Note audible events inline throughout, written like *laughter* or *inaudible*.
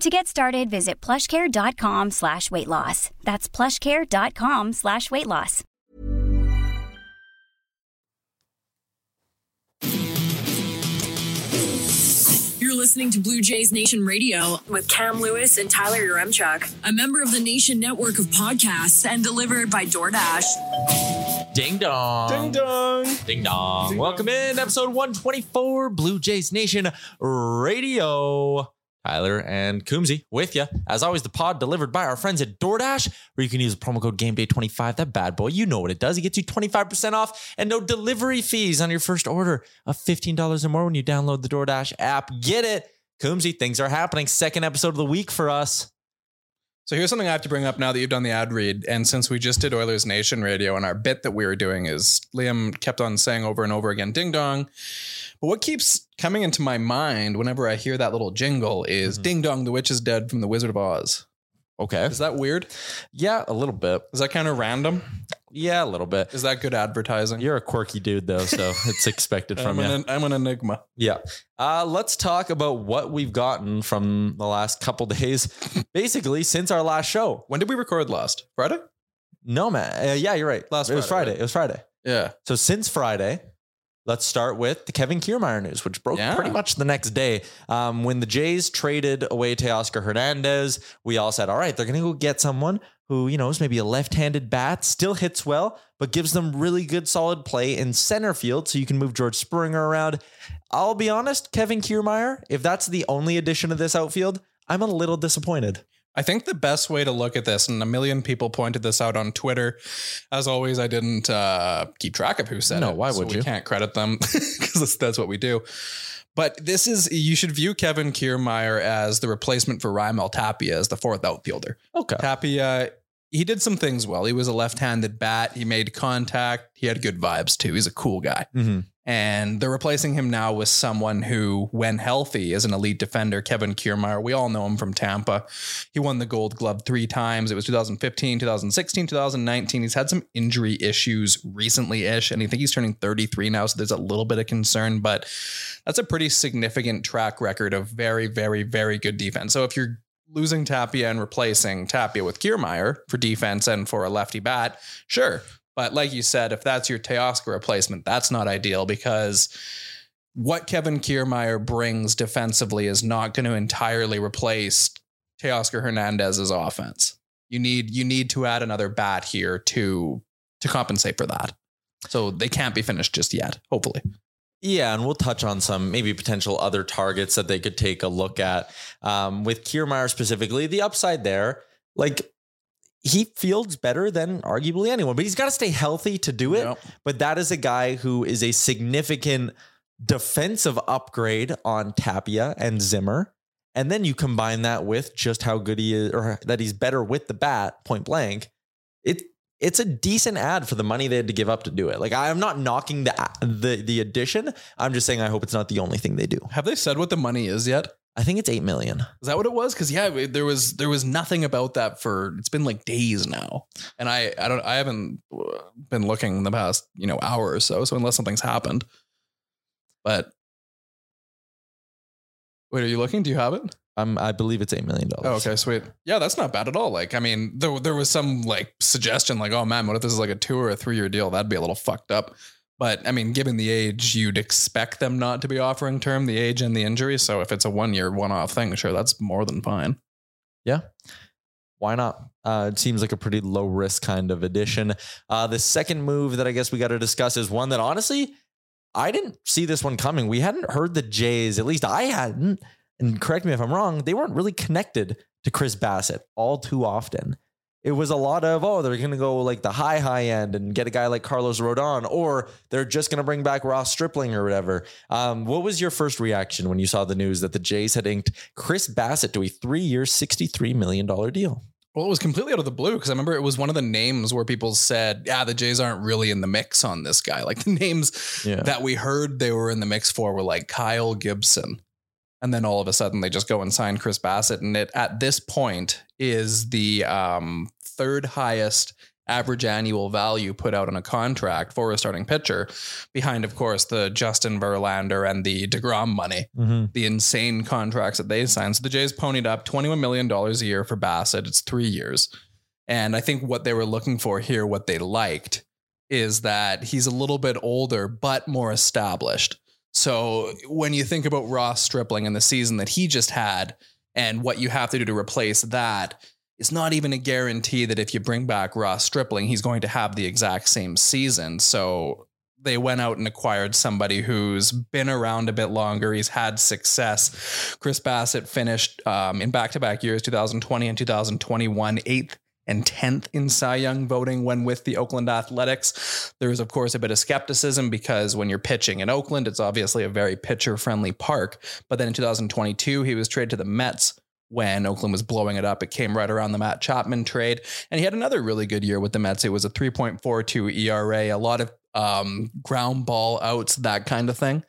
To get started, visit plushcare.com slash weight loss. That's plushcare.com slash weight loss. You're listening to Blue Jays Nation Radio with Cam Lewis and Tyler Yaremchuk, a member of the Nation network of podcasts and delivered by DoorDash. Ding dong. Ding dong. Ding dong. Welcome in episode 124 Blue Jays Nation Radio. Tyler and Coombsy with you. As always, the pod delivered by our friends at DoorDash, where you can use the promo code GameDay25. That bad boy, you know what it does. It gets you 25% off and no delivery fees on your first order of $15 or more when you download the DoorDash app. Get it. Coombsy, things are happening. Second episode of the week for us. So here's something I have to bring up now that you've done the ad read. And since we just did Oilers Nation radio and our bit that we were doing is Liam kept on saying over and over again, ding dong. But what keeps coming into my mind whenever I hear that little jingle is Mhm. ding dong, the witch is dead from the Wizard of Oz. Okay. Is that weird? Yeah, a little bit. Is that kind of random? Yeah, a little bit. Is that good advertising? You're a quirky dude, though, so *laughs* it's expected from I'm you. an, I'm an enigma. Yeah. Uh, let's talk about what we've gotten from the last couple *laughs* days, basically since our last show. When did we record last? Friday? No, man. Uh, yeah, you're right. Last it was Friday, Friday. right? It was Friday. Yeah. So since Friday, let's start with the Kevin Kiermaier news, which broke Yeah. pretty much the next day. Um, when the Jays traded away Teoscar Hernandez, we all said, all right, they're going to go get someone who, you know, is maybe a left-handed bat, still hits well, but gives them really good solid play in center field so you can move George Springer around. I'll be honest, Kevin Kiermaier, if that's the only addition of this outfield, I'm a little disappointed. I think the best way to look at this, and a million people pointed this out on Twitter. As always, I didn't uh, keep track of who said No, it. why so would we you? can't credit them *laughs* because that's, that's what we do. But this is you should view Kevin Kiermaier as the replacement for Raimel Tapia as the fourth outfielder. Okay. Tapia, he did some things well. He was a left-handed bat. He made contact. He had good vibes too. He's a cool guy. Mhm. And they're replacing him now with someone who, when healthy, is an elite defender, Kevin Kiermaier. We all know him from Tampa. He won the gold glove three times. It was 2015, 2016, 2019. He's had some injury issues recently ish, and I think he's turning 33 now. So there's a little bit of concern, but that's a pretty significant track record of very, very, very good defense. So if you're losing Tapia and replacing Tapia with Kiermaier for defense and for a lefty bat, sure. But like you said, if that's your Teoscar replacement, that's not ideal because what Kevin Kiermaier brings defensively is not going to entirely replace Teoscar Hernandez's offense. You need you need to add another bat here to to compensate for that. So they can't be finished just yet, hopefully. Yeah, and we'll touch on some maybe potential other targets that they could take a look at. Um, with Kiermaier specifically, the upside there, like he fields better than arguably anyone, but he's got to stay healthy to do it. Yep. But that is a guy who is a significant defensive upgrade on Tapia and Zimmer. And then you combine that with just how good he is, or that he's better with the bat, point blank. It it's a decent ad for the money they had to give up to do it. Like I'm not knocking the the the addition. I'm just saying I hope it's not the only thing they do. Have they said what the money is yet? I think it's eight million. Is that what it was? Because yeah, there was there was nothing about that for it's been like days now, and I I don't I haven't uh, been looking in the past you know hour or so. So unless something's happened, but wait, are you looking? Do you have it? Um, I believe it's eight million dollars. okay, sweet. Yeah, that's not bad at all. Like, I mean, there there was some like suggestion, like, oh man, what if this is like a two or a three year deal? That'd be a little fucked up. But I mean, given the age, you'd expect them not to be offering term, the age and the injury. So if it's a one year one off thing, sure, that's more than fine. Yeah. why not? Uh, it seems like a pretty low risk kind of addition. Uh, the second move that I guess we got to discuss is one that honestly, I didn't see this one coming. We hadn't heard the Jays, at least I hadn't. And correct me if I'm wrong, they weren't really connected to Chris Bassitt all too often. It was a lot of, oh, they're going to go like the high, high end and get a guy like Carlos Rodon, or they're just going to bring back Ross Stripling or whatever. Um, what was your first reaction when you saw the news that the Jays had inked Chris Bassitt to a three year, $63 million deal? Well, it was completely out of the blue because I remember it was one of the names where people said, yeah, the Jays aren't really in the mix on this guy. Like the *laughs* names Yeah. that we heard they were in the mix for were like Kyle Gibson. And then all of a sudden they just go and sign Chris Bassitt. And it at this point is the um, third highest average annual value put out on a contract for a starting pitcher, behind, of course, the Justin Verlander and the DeGrom money Mm-hmm. the insane contracts that they signed. So the Jays ponied up $21 million a year for Bassitt. It's three years. And I think what they were looking for here, what they liked, is that he's a little bit older, but more established. So when you think about Ross Stripling and the season that he just had and what you have to do to replace that, it's not even a guarantee that if you bring back Ross Stripling, he's going to have the exact same season. So they went out and acquired somebody who's been around a bit longer. He's had success. Chris Bassitt finished um, in back to back years, 2020 and 2021, eighth and 10th in Cy Young voting when with the Oakland Athletics. There's, of course, a bit of skepticism because when you're pitching in Oakland, it's obviously a very pitcher friendly park. But then in 2022, he was traded to the Mets when Oakland was blowing it up. It came right around the Matt Chapman trade. And he had another really good year with the Mets. It was a 3.42 ERA, A lot of um, ground ball outs, that kind of thing.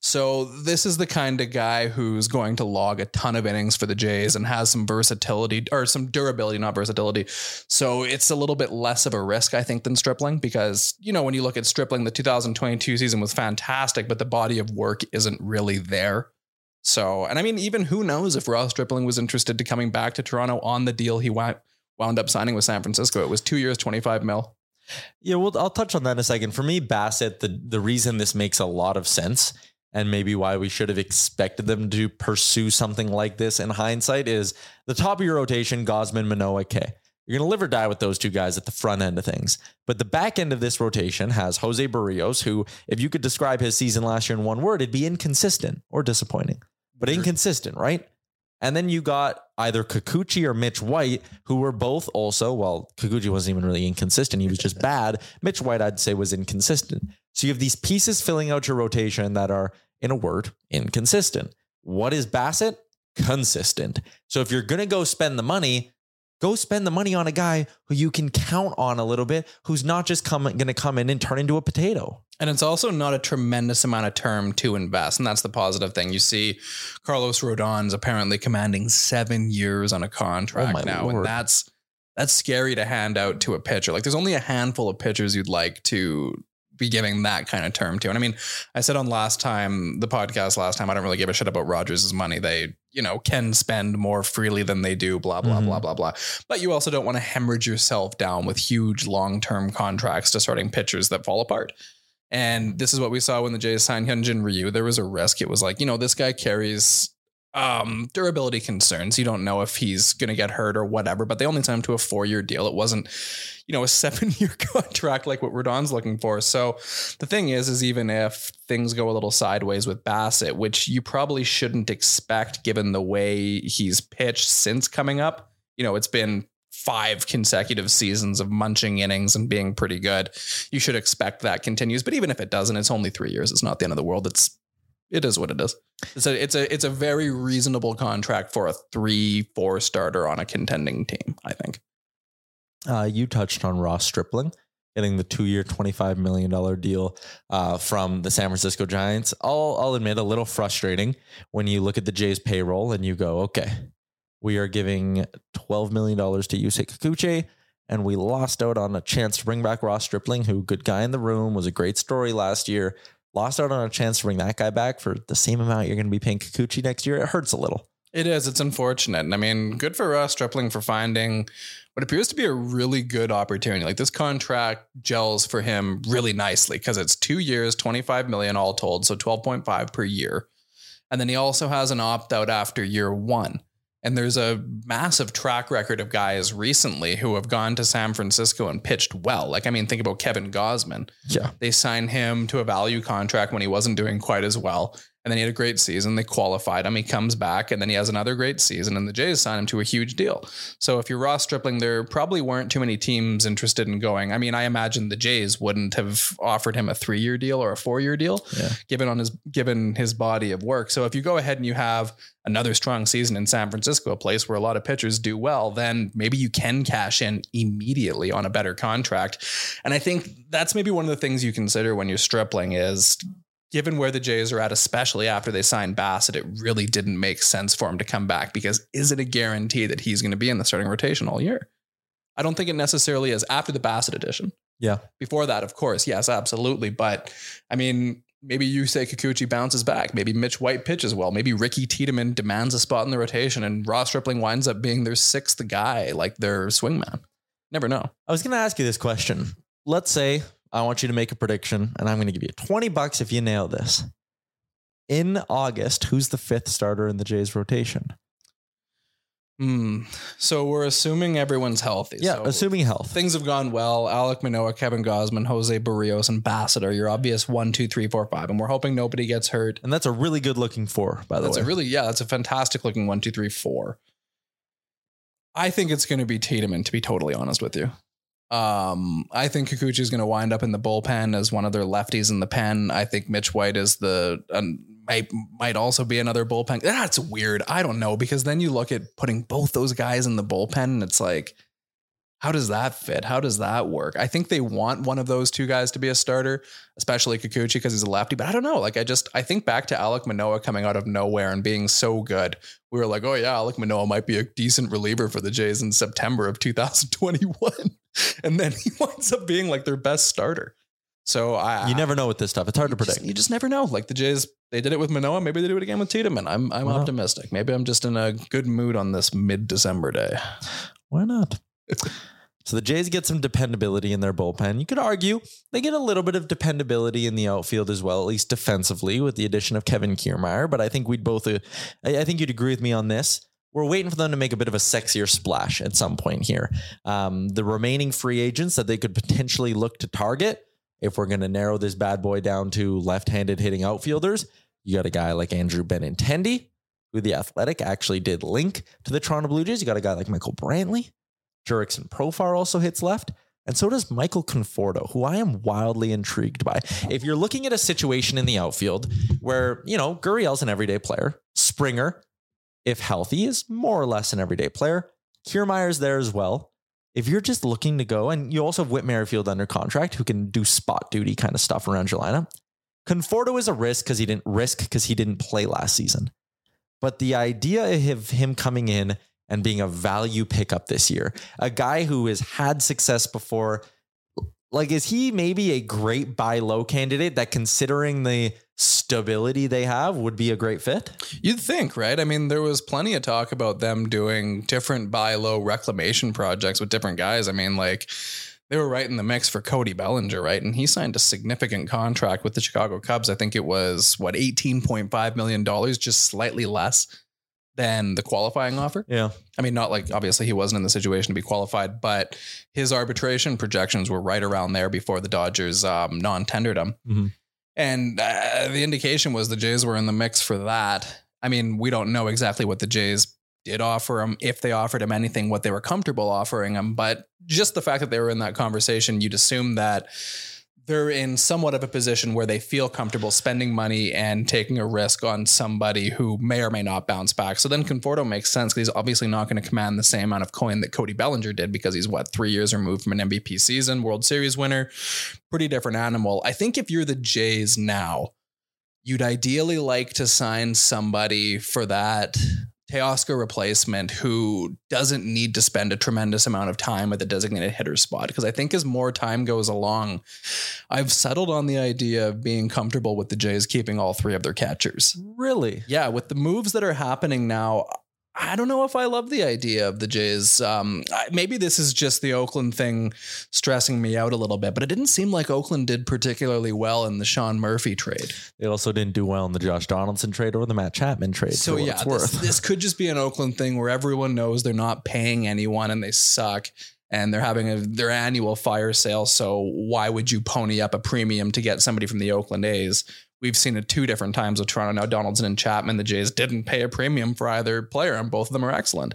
So this is the kind of guy who's going to log a ton of innings for the Jays and has some versatility or some durability, not versatility. So it's a little bit less of a risk, I think, than Stripling because, you know, when you look at Stripling, the 2022 season was fantastic, but the body of work isn't really there. So, and I mean, even who knows if Ross Stripling was interested to coming back to Toronto on the deal he wound, wound up signing with San Francisco. It was two years, 25 mil. Yeah, well, I'll touch on that in a second. For me, Bassitt, the the reason this makes a lot of sense and maybe why we should have expected them to pursue something like this in hindsight is the top of your rotation, Gausman, Manoah, K. You're going to live or die with those two guys at the front end of things. But the back end of this rotation has Jose Berrios, who, if you could describe his season last year in one word, it'd be inconsistent or disappointing, but inconsistent, right? And then you got either Kikuchi or Mitch White, who were both also, well, Kikuchi wasn't even really inconsistent. He was just bad. Mitch White, I'd say, was inconsistent. So you have these pieces filling out your rotation that are, in a word, inconsistent. What is Bassitt? Consistent. So if you're going to go spend the money, go spend the money on a guy who you can count on a little bit, who's not just going to come in and turn into a potato. And it's also not a tremendous amount of term to invest. And that's the positive thing. You see Carlos Rodon's apparently commanding seven years on a contract Oh now. Lord. And that's that's scary to hand out to a pitcher. Like there's only a handful of pitchers you'd like to be giving that kind of term to. And I mean, I said on last time, the podcast last time, I don't really give a shit about Rogers' money. They, you know, can spend more freely than they do, blah, blah, Mhm. blah, blah, blah. But you also don't want to hemorrhage yourself down with huge long-term contracts to starting pitchers that fall apart. And this is what we saw when the Jays signed Hyunjin Ryu. There was a risk. It was like, you know, this guy carries um, durability concerns. You don't know if he's going to get hurt or whatever, but they only signed him to a four year deal. It wasn't, you know, a *laughs* seven year contract like what Rodon's looking for. So the thing is, is even if things go a little sideways with Bassitt, which you probably shouldn't expect given the way he's pitched since coming up, you know, it's been five consecutive seasons of munching innings and being pretty good. You should expect that continues. But even if it doesn't, it's only three years. It's not the end of the world. It's it is what it is. It's a it's a it's a very reasonable contract for a three four starter on a contending team. I think. Uh, you touched on Ross Stripling getting the two-year, twenty-five million dollar deal uh, from the San Francisco Giants. I'll I'll admit a little frustrating when you look at the Jays payroll and you go, okay, we are giving twelve million dollars to Yusei Kikuchi, and we lost out on a chance to bring back Ross Stripling, who good guy in the room was a great story last year. Lost out on a chance to bring that guy back for the same amount you're going to be paying Kikuchi next year. It hurts a little. It is. It's unfortunate. And I mean, good for Ross Stripling for finding what appears to be a really good opportunity. Like this contract gels for him really nicely because it's two years, 25 million all told. So 12.5 per year. And then he also has an opt out after year one. And there's a massive track record of guys recently who have gone to San Francisco and pitched well. Like, I mean, think about Kevin Gausman. Yeah. They signed him to a value contract when he wasn't doing quite as well. And then he had a great season. They qualified him. He comes back and then he has another great season. And the Jays signed him to a huge deal. So if you're Ross Stripling, there probably weren't too many teams interested in going. I mean, I imagine the Jays wouldn't have offered him a three year deal or a four year deal, Yeah. given on his given his body of work. So if you go ahead and you have another strong season in San Francisco, a place where a lot of pitchers do well, then maybe you can cash in immediately on a better contract. And I think that's maybe one of the things you consider when you're stripling is given where the Jays are at, especially after they signed Bassitt, it really didn't make sense for him to come back because is it a guarantee that he's going to be in the starting rotation all year? I don't think it necessarily is after the Bassitt edition. Yeah. Before that, of course, yes, absolutely. But I mean, maybe you say Kikuchi bounces back. Maybe Mitch White pitches well. Maybe Ricky Tiedemann demands a spot in the rotation and Ross Stripling winds up being their sixth guy, like their swingman. Never know. I was going to ask you this question. Let's say I want you to make a prediction, and I'm going to give you 20 bucks if you nail this. In August, who's the fifth starter in the Jays rotation? Hmm. So we're assuming everyone's healthy. Yeah, So assuming health. things have gone well. Alec Manoah, Kevin Gausman, Jose Berrios, and Bassitt are your obvious one, two, three, four, five. And we're hoping nobody gets hurt. And that's a really good looking four, by the That's way. That's a really, yeah, that's a fantastic looking one, two, three, four. I think it's going to be Tiedemann, to be totally honest with you. Um, I think Kikuchi is going to wind up in the bullpen as one of their lefties in the pen. I think Mitch White is the um, might might also be another bullpen. That's weird. I don't know because then you look at putting both those guys in the bullpen and it's like, how does that fit? How does that work? I think they want one of those two guys to be a starter, especially Kikuchi because he's a lefty. But I don't know. Like I just I think back to Alec Manoah coming out of nowhere and being so good. We were like, oh yeah, Alec Manoah might be a decent reliever for the Jays in September of 2021, *laughs* and then he *laughs* winds up being like their best starter. So I you never know with this stuff. It's hard to you just- predict. you just never know. Like the Jays, they did it with Manoah. Maybe they do it again with Tiedemann. I'm I'm optimistic. Maybe I'm just in a good mood on this mid December day. Why not? So the Jays get some dependability in their bullpen. You could argue they get a little bit of dependability in the outfield as well, at least defensively, with the addition of Kevin Kiermaier. But I think we'd both, uh, I think you'd agree with me on this. We're waiting for them to make a bit of a sexier splash at some point here. Um, the remaining free agents that they could potentially look to target, if we're going to narrow this bad boy down to left-handed hitting outfielders, you got a guy like Andrew Benintendi, who the Athletic actually did link to the Toronto Blue Jays. You got a guy like Michael Brantley. Jurickson Profar also hits left. And so does Michael Conforto, who I am wildly intrigued by. If you're looking at a situation in the outfield where, you know, Gurriel's an everyday player, Springer, if healthy, is more or less an everyday player. Kiermaier's there as well. If you're just looking to go, and you also have Whit Merrifield under contract who can do spot duty kind of stuff around your lineup. Conforto is a risk because he didn't risk because he didn't play last season. But the idea of him coming in and being a value pickup this year, a guy who has had success before, like, is he maybe a great buy low candidate that, considering the stability they have, would be a great fit? You'd think, right? I mean, there was plenty of talk about them doing different buy low reclamation projects with different guys. I mean, like they were right in the mix for Cody Bellinger, right? And he signed a significant contract with the Chicago Cubs. I think it was what $18.5 million, just slightly less than the qualifying offer. Yeah. I mean, not like obviously he wasn't in the situation to be qualified, but his arbitration projections were right around there before the Dodgers um, non tendered him. Mhm. And uh, the indication was the Jays were in the mix for that. I mean, we don't know exactly what the Jays did offer him, if they offered him anything, what they were comfortable offering him. But just the fact that they were in that conversation, you'd assume that they're in somewhat of a position where they feel comfortable spending money and taking a risk on somebody who may or may not bounce back. So then Conforto makes sense because he's obviously not going to command the same amount of coin that Cody Bellinger did because he's what three years removed from an MVP season, World Series winner, pretty different animal. I think if you're the Jays now, you'd ideally like to sign somebody for that Teoscar replacement who doesn't need to spend a tremendous amount of time at the designated hitter spot. Because I think as more time goes along, I've settled on the idea of being comfortable with the Jays keeping all three of their catchers. Really? Yeah, with the moves that are happening now, I don't know if I love the idea of the Jays. Um, I- maybe this is just the Oakland thing stressing me out a little bit, but it didn't seem like Oakland did particularly well in the Sean Murphy trade. They also didn't do well in the Josh Donaldson trade or the Matt Chapman trade. So yeah, this, this could just be an Oakland thing where everyone knows they're not paying anyone and they suck and they're having a, their annual fire sale. So why would you pony up a premium to get somebody from the Oakland A's? We've seen it two different times with Toronto now. Donaldson and Chapman, the Jays didn't pay a premium for either player, and both of them are excellent.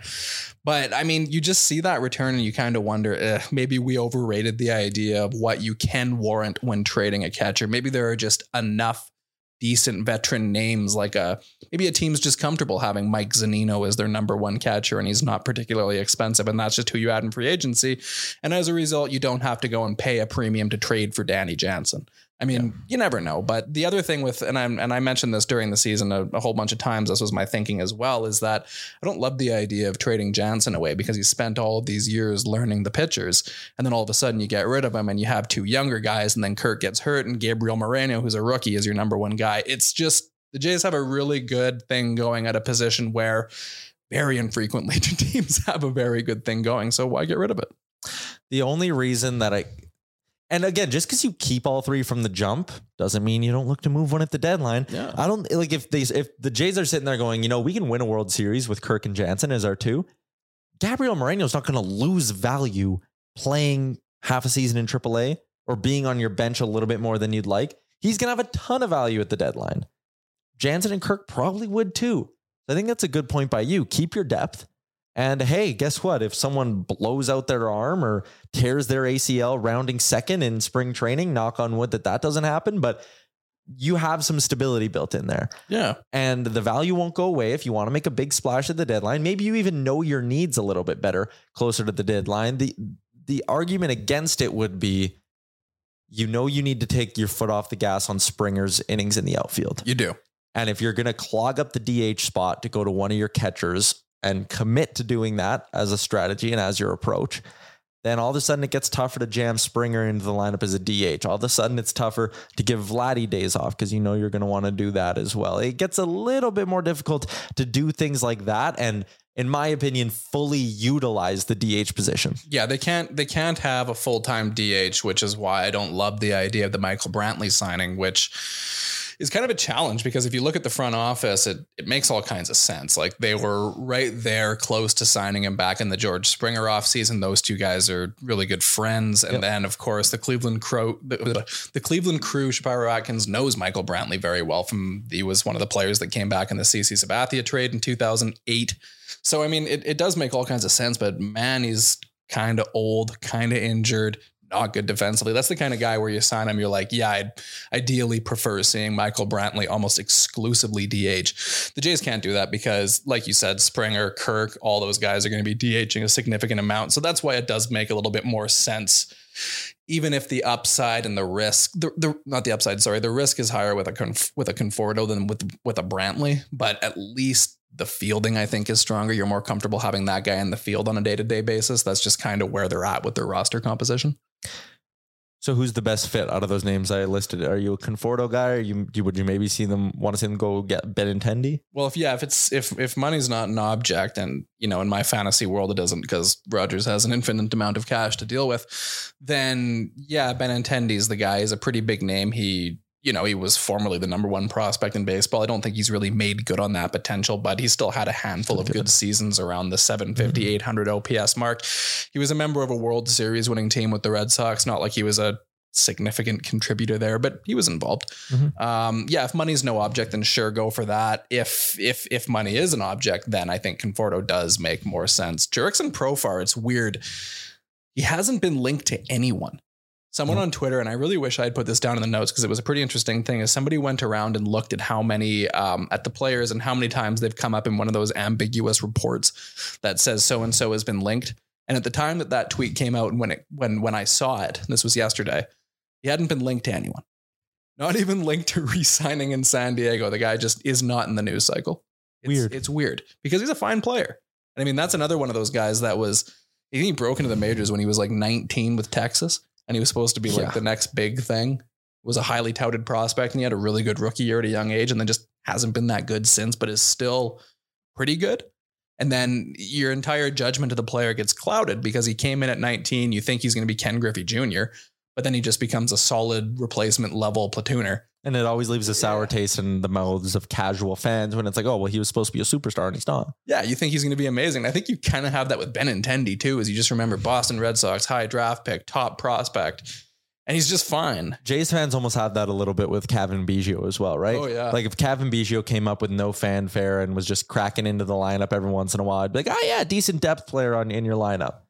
But I mean, you just see that return, and you kind of wonder, eh, maybe we overrated the idea of what you can warrant when trading a catcher. Maybe there are just enough decent veteran names like a maybe a team's just comfortable having Mike Zunino as their number one catcher and he's not particularly expensive and that's just who you add in free agency and as a result you don't have to go and pay a premium to trade for Danny Jansen. I mean, you never know. But the other thing with, and I'm, and I mentioned this during the season a, a whole bunch of times. This was my thinking as well. Is that I don't love the idea of trading Jansen away because he spent all of these years learning the pitchers, and then all of a sudden you get rid of him and you have two younger guys, and then Kirk gets hurt, and Gabriel Moreno, who's a rookie, is your number one guy. It's just the Jays have a really good thing going at a position where very infrequently do *laughs* teams have a very good thing going. So why get rid of it? The only reason that I, and again, just because you keep all three from the jump doesn't mean you don't look to move one at the deadline. Yeah. I don't like if they if the Jays are sitting there going, you know, we can win a World Series with Kirk and Jansen as our two. Gabriel Moreno is not going to lose value playing half a season in AAA or being on your bench a little bit more than you'd like. He's going to have a ton of value at the deadline. Jansen and Kirk probably would too. I think that's a good point by you. Keep your depth. And hey, guess what? If someone blows out their arm or tears their ACL rounding second in spring training, knock on wood that that doesn't happen, but you have some stability built in there. Yeah. And the value won't go away if you want to make a big splash at the deadline. Maybe you even know your needs a little bit better closer to the deadline. The the argument against it would be you know you need to take your foot off the gas on Springer's innings in the outfield. You do. And if you're going to clog up the DH spot to go to one of your catchers and commit to doing that as a strategy and as your approach, then all of a sudden it gets tougher to jam Springer into the lineup as a DH. All of a sudden it's tougher to give Vladdy days off because you know you're going to want to do that as well. It gets a little bit more difficult to do things like that. And in my opinion, fully utilize the DH position. Yeah, they can't they can't have a full-time DH, which is why I don't love the idea of the Michael Brantley signing, which is kind of a challenge because if you look at the front office, it it makes all kinds of sense. Like they were right there close to signing him back in the George Springer offseason. Those two guys are really good friends. And Yep. then of course the Cleveland Crow the, the Cleveland crew, Shapiro Atkins knows Michael Brantley very well from he was one of the players that came back in the CC Sabathia trade in 2008. So I mean, it, it does make all kinds of sense, but man, he's kind of old, kind of injured, not good defensively. That's the kind of guy where you sign him, you're like, yeah, I'd ideally prefer seeing Michael Brantley almost exclusively DH. The Jays can't do that because, like you said, Springer, Kirk, all those guys are going to be DHing a significant amount. So that's why it does make a little bit more sense. Even if the upside and the risk, the, the not the upside, sorry, the risk is higher with a conf, with a Conforto than with with a Brantley, but at least the fielding I think is stronger. You're more comfortable having that guy in the field on a day to day basis. That's just kind of where they're at with their roster composition. So who's the best fit out of those names I listed? Are you a Conforto guy? Or you, would you maybe see them want to see them go get Benintendi? Well, if yeah, if it's if if money's not an object, and you know, in my fantasy world it doesn't because Rogers has an infinite amount of cash to deal with, then yeah, Benintendi's the guy. He's a pretty big name. He you know, he was formerly the number one prospect in baseball. I don't think he's really made good on that potential, but he still had a handful of good seasons around the 750, 800 OPS mark. He was a member of a World Series winning team with the Red Sox. Not like he was a significant contributor there, but he was involved. Um, yeah, if money's no object, then sure, go for that. If if if money is an object, then I think Conforto does make more sense. Jurickson Profar, it's weird. He hasn't been linked to anyone. Someone on Twitter, and I really wish I'd put this down in the notes because it was a pretty interesting thing. Is somebody went around and looked at how many um, at the players and how many times they've come up in one of those ambiguous reports that says so and so has been linked. And at the time that that tweet came out, and when it when when I saw it, this was yesterday, he hadn't been linked to anyone. Not even linked to re-signing in San Diego. The guy just is not in the news cycle. It's, Weird. It's weird because he's a fine player. And I mean, that's another one of those guys that was. He broke into the majors when he was like 19 with Texas, and he was supposed to be like Yeah. the next big thing. Was a highly touted prospect, and he had a really good rookie year at a young age, and then just hasn't been that good since, but is still pretty good. And then your entire judgment of the player gets clouded because he came in at 19. You think he's going to be Ken Griffey Jr., but then he just becomes a solid replacement level platooner. And it always leaves a sour taste in the mouths of casual fans when it's like, oh, well, he was supposed to be a superstar and he's not. Yeah, you think he's going to be amazing. I think you kind of have that with Benintendi too, as you just remember Boston Red Sox, high draft pick, top prospect, and he's just fine. Jays fans almost have that a little bit with Cavan Biggio as well, right? Oh, yeah. Like if Cavan Biggio came up with no fanfare and was just cracking into the lineup every once in a while, I'd be like, oh yeah, decent depth player on in your lineup.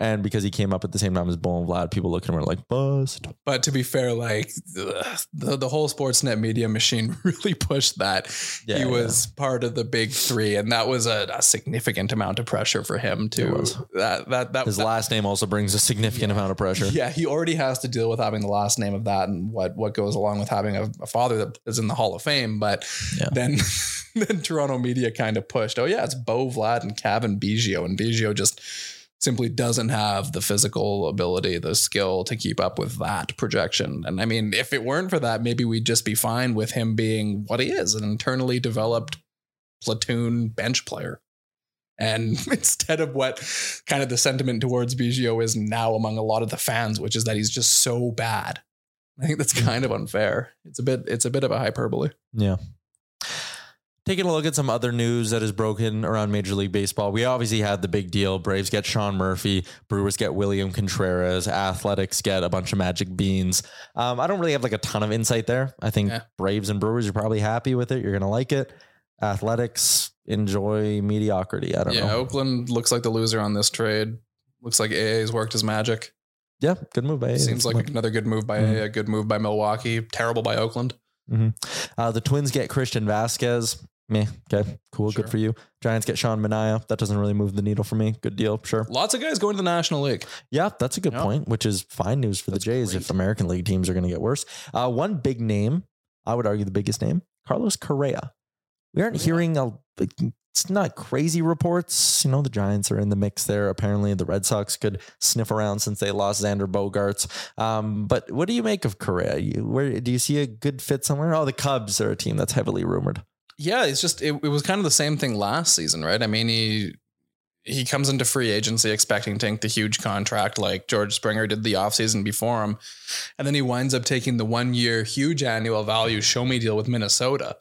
And because he came up at the same time as Bo and Vlad, people look at him and are like, bust. But to be fair, like the, the whole Sportsnet media machine *laughs* really pushed that. Yeah, he was part of the big three, and that was a, a significant amount of pressure for him to that that that His that- last name also brings a significant amount of pressure. Yeah, he already has to deal with having the last name of that and what what goes along with having a, a father that is in the Hall of Fame. But Yeah. then *laughs* then Toronto media kind of pushed, oh yeah, it's Bo Vlad and Cavan Biggio, and Biggio just simply doesn't have the physical ability, the skill to keep up with that projection. And I mean, if it weren't for that, maybe we'd just be fine with him being what he is, an internally developed platoon bench player. And *laughs* instead of what kind of the sentiment towards Biggio is now among a lot of the fans, which is that he's just so bad. I think that's hmm. kind of unfair. It's a bit it's a bit of a hyperbole. Yeah. Taking a look at some other news that is broken around Major League Baseball. We obviously had the big deal. Braves get Sean Murphy. Brewers get William Contreras. Athletics get a bunch of magic beans. Um, I don't really have like a ton of insight there. I think Yeah. Braves and Brewers, you're probably happy with it. You're going to like it. Athletics, enjoy mediocrity. I don't Yeah, know. Yeah, Oakland looks like the loser on this trade. Looks like AA's worked his magic. Yeah, good move by AA. Seems like another good move by Mhm. AA, a good move by Milwaukee, terrible by Oakland. Uh, the Twins get Christian Vasquez. Meh. Okay. Cool. Sure. Good for you. Giants get Sean Manaea. That doesn't really move the needle for me. Good deal. Sure. Lots of guys going to the National League. Yeah, that's a good Yeah. point, which is fine news for That's the Jays great. if American League teams are going to get worse. Uh, one big name, I would argue the biggest name, Carlos Correa. We aren't hearing a, it's not crazy reports. You know, the Giants are in the mix there. Apparently, the Red Sox could sniff around since they lost Xander Bogaerts. Um, but what do you make of Correa? You, where do you see a good fit somewhere? Oh, the Cubs are a team that's heavily rumored. Yeah, it's just it, it was kind of the same thing last season, right? I mean, he he comes into free agency expecting to take the huge contract like George Springer did the offseason before him. And then he winds up taking the one year huge annual value show me deal with Minnesota.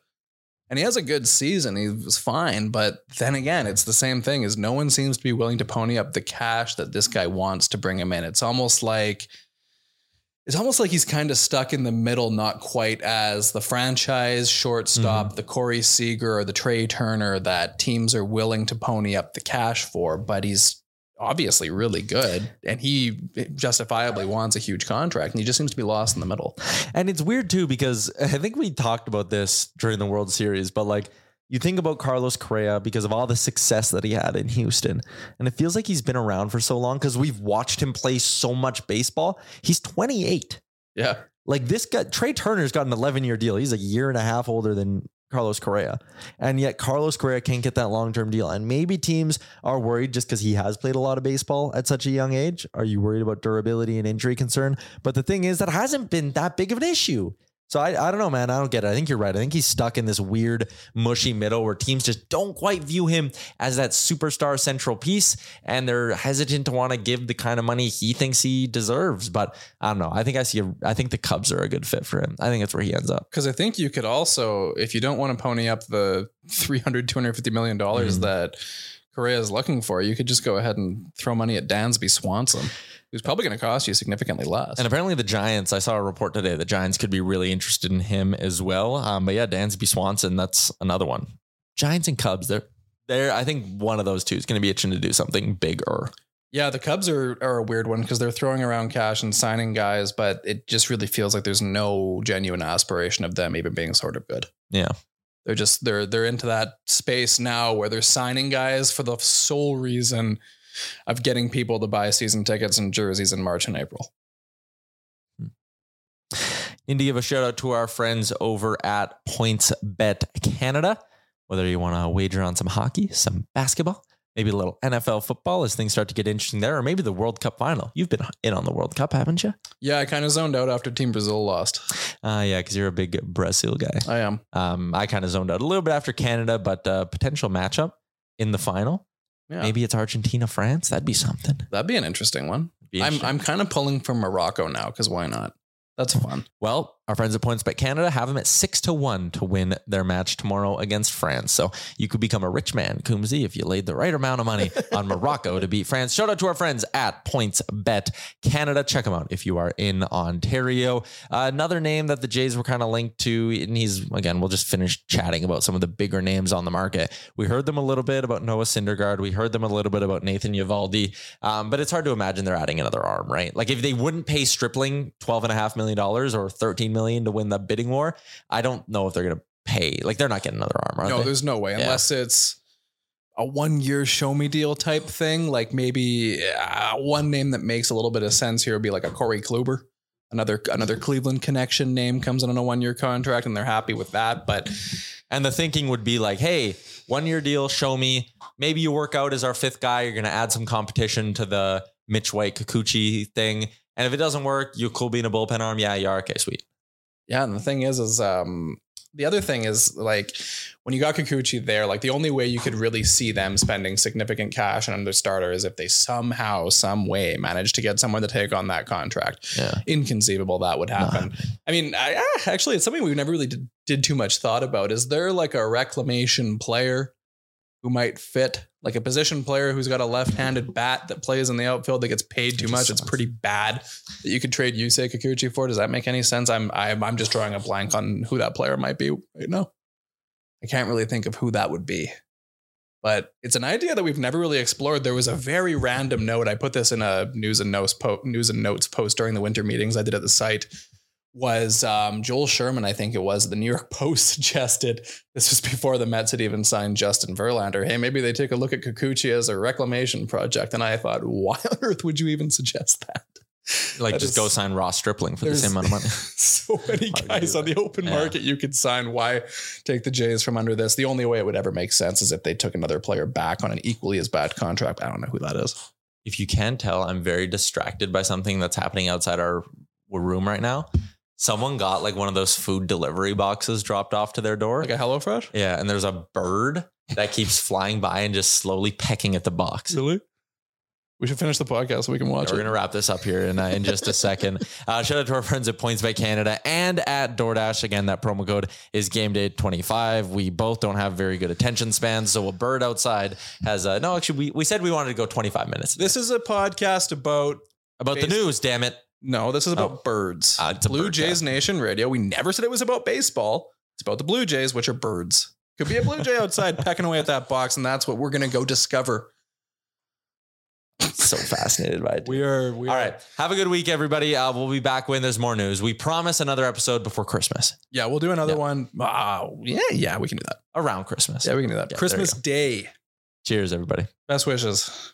And he has a good season. He was fine. But then again, it's the same thing is no one seems to be willing to pony up the cash that this guy wants to bring him in. It's almost like it's almost like he's kind of stuck in the middle, not quite as the franchise shortstop, mm-hmm. the Corey Seager or the Trey Turner that teams are willing to pony up the cash for, but he's obviously really good and he justifiably wants a huge contract and he just seems to be lost in the middle. And it's weird too because I think we talked about this during the World Series, but like you think about Carlos Correa because of all the success that he had in Houston. And it feels like he's been around for so long because we've watched him play so much baseball. He's 28. Yeah. Like this guy, Trey Turner's got an 11 year deal. He's a year and a half older than Carlos Correa. And yet Carlos Correa can't get that long term deal. And maybe teams are worried just because he has played a lot of baseball at such a young age. Are you worried about durability and injury concern? But the thing is, that hasn't been that big of an issue. So I, I don't know, man. I don't get it. I think you're right. I think he's stuck in this weird, mushy middle where teams just don't quite view him as that superstar central piece, and they're hesitant to want to give the kind of money he thinks he deserves. But I don't know. I think I see. A, I think the Cubs are a good fit for him. I think that's where he ends up. Because I think you could also, if you don't want to pony up the 300, 250 million dollars Mhm. that Correa is looking for, you could just go ahead and throw money at Dansby Swanson, who's probably going to cost you significantly less. And apparently the Giants, I saw a report today, the Giants could be really interested in him as well. Um, but yeah, Dansby Swanson, that's another one. Giants and Cubs, they're they're I think one of those two is going to be itching to do something bigger. Yeah, the Cubs are are a weird one because they're throwing around cash and signing guys, but it just really feels like there's no genuine aspiration of them even being sort of good. Yeah. They're just they're they're into that space now where they're signing guys for the sole reason of getting people to buy season tickets and jerseys in March and April. Need to give a shout out to our friends over at Points Bet Canada. Whether you want to wager on some hockey, some basketball, maybe a little NFL football as things start to get interesting there, or maybe the World Cup final. You've been in on the World Cup, haven't you? Yeah, I kind of zoned out after Team Brazil lost. Uh, yeah, because you're a big Brazil guy. I am. Um, I kind of zoned out a little bit after Canada, but uh, potential matchup in the final Yeah. Maybe it's Argentina, France. That'd be something. That'd be an interesting one. I'm. I'm kind of pulling from Morocco now because why not? That's fun. Well, our friends at PointsBet Canada have them at six to one to win their match tomorrow against France. So you could become a rich man, Coombsy, if you laid the right amount of money *laughs* on Morocco to beat France. Shout out to our friends at PointsBet Canada. Check them out if you are in Ontario. Uh, another name that the Jays were kind of linked to, and he's again, we'll just finish chatting about some of the bigger names on the market. We heard them a little bit about Noah Syndergaard. We heard them a little bit about Nathan Eovaldi. Um, but it's hard to imagine they're adding another arm, right? Like if they wouldn't pay Stripling twelve and a half million dollars or thirteen million to win the bidding war, I don't know if they're gonna pay. Like they're not getting another arm, no, they? there's no way Yeah. unless it's a one year show me deal type thing. Like maybe uh, one name that makes a little bit of sense here would be like a Corey Kluber. Another another Cleveland connection name comes in on a one year contract and they're happy with that. But And the thinking would be like, hey, one year deal, show me. Maybe you work out as our fifth guy. You're gonna add some competition to the Mitch White Kikuchi thing. And if it doesn't work, you cool being a bullpen arm. Yeah, you are okay, sweet. Yeah, and the thing is, is um, the other thing is like when you got Kikuchi there, like the only way you could really see them spending significant cash on their starter is if they somehow, some way, managed to get someone to take on that contract. Yeah. Inconceivable that would happen. I mean, I, ah, actually, it's something we never really did, did too much thought about. Is there like a reclamation player who might fit, like a position player who's got a left-handed bat that plays in the outfield that gets paid too much? It's pretty bad that you could trade Yusei Kikuchi for. Does that make any sense? I'm I'm I'm just drawing a blank on who that player might be now. I can't really think of who that would be. But it's an idea that we've never really explored. There was a very random note. I put this in a news and notes po- news and notes post during the winter meetings I did at the site. Was um, Joel Sherman? I think it was. The New York *laughs* Post suggested this was before the Mets had even signed Justin Verlander. Hey, maybe they take a look at Kikuchi as a reclamation project. And I thought, *laughs* why on earth would you even suggest that? Like That just is- go sign Ross Stripling for the same amount of money. *laughs* so many guys on the open Yeah. market you could sign. Why take the Jays from under this? The only way it would ever make sense is if they took another player back on an equally as bad contract. I don't know who that is. if you can tell, I'm very distracted by something that's happening outside our room right now. Someone got like one of those food delivery boxes dropped off to their door. Like a HelloFresh? yeah, and there's a bird that keeps flying by and just slowly pecking at the box. Really? We should finish the podcast so we can watch We're it. going to wrap this up here in, uh, in just a second. *laughs* Uh, shout out to our friends at PointsBet Canada and at DoorDash. Again, that promo code is GameDay25. We both don't have very good attention spans, so a bird outside has uh, no. Actually, we, we said we wanted to go 25 minutes. This is a podcast about about the news. Damn it! No, this is about Oh. birds. Uh, it's Blue bird Jays cast. Nation Radio. We never said it was about baseball. It's about the Blue Jays, which are birds. Could be a blue jay outside *laughs* pecking away at that box, and that's what we're gonna go discover. So fascinated by it. We are. We All are. right. Have a good week, everybody. Uh, we'll be back when there's more news. We promise another episode before Christmas, Yeah, we'll do another Yeah. one. Wow. Yeah, yeah, we can do that. around Christmas. Yeah, we can do that. Yeah, Christmas. Day. Cheers, everybody. Best wishes.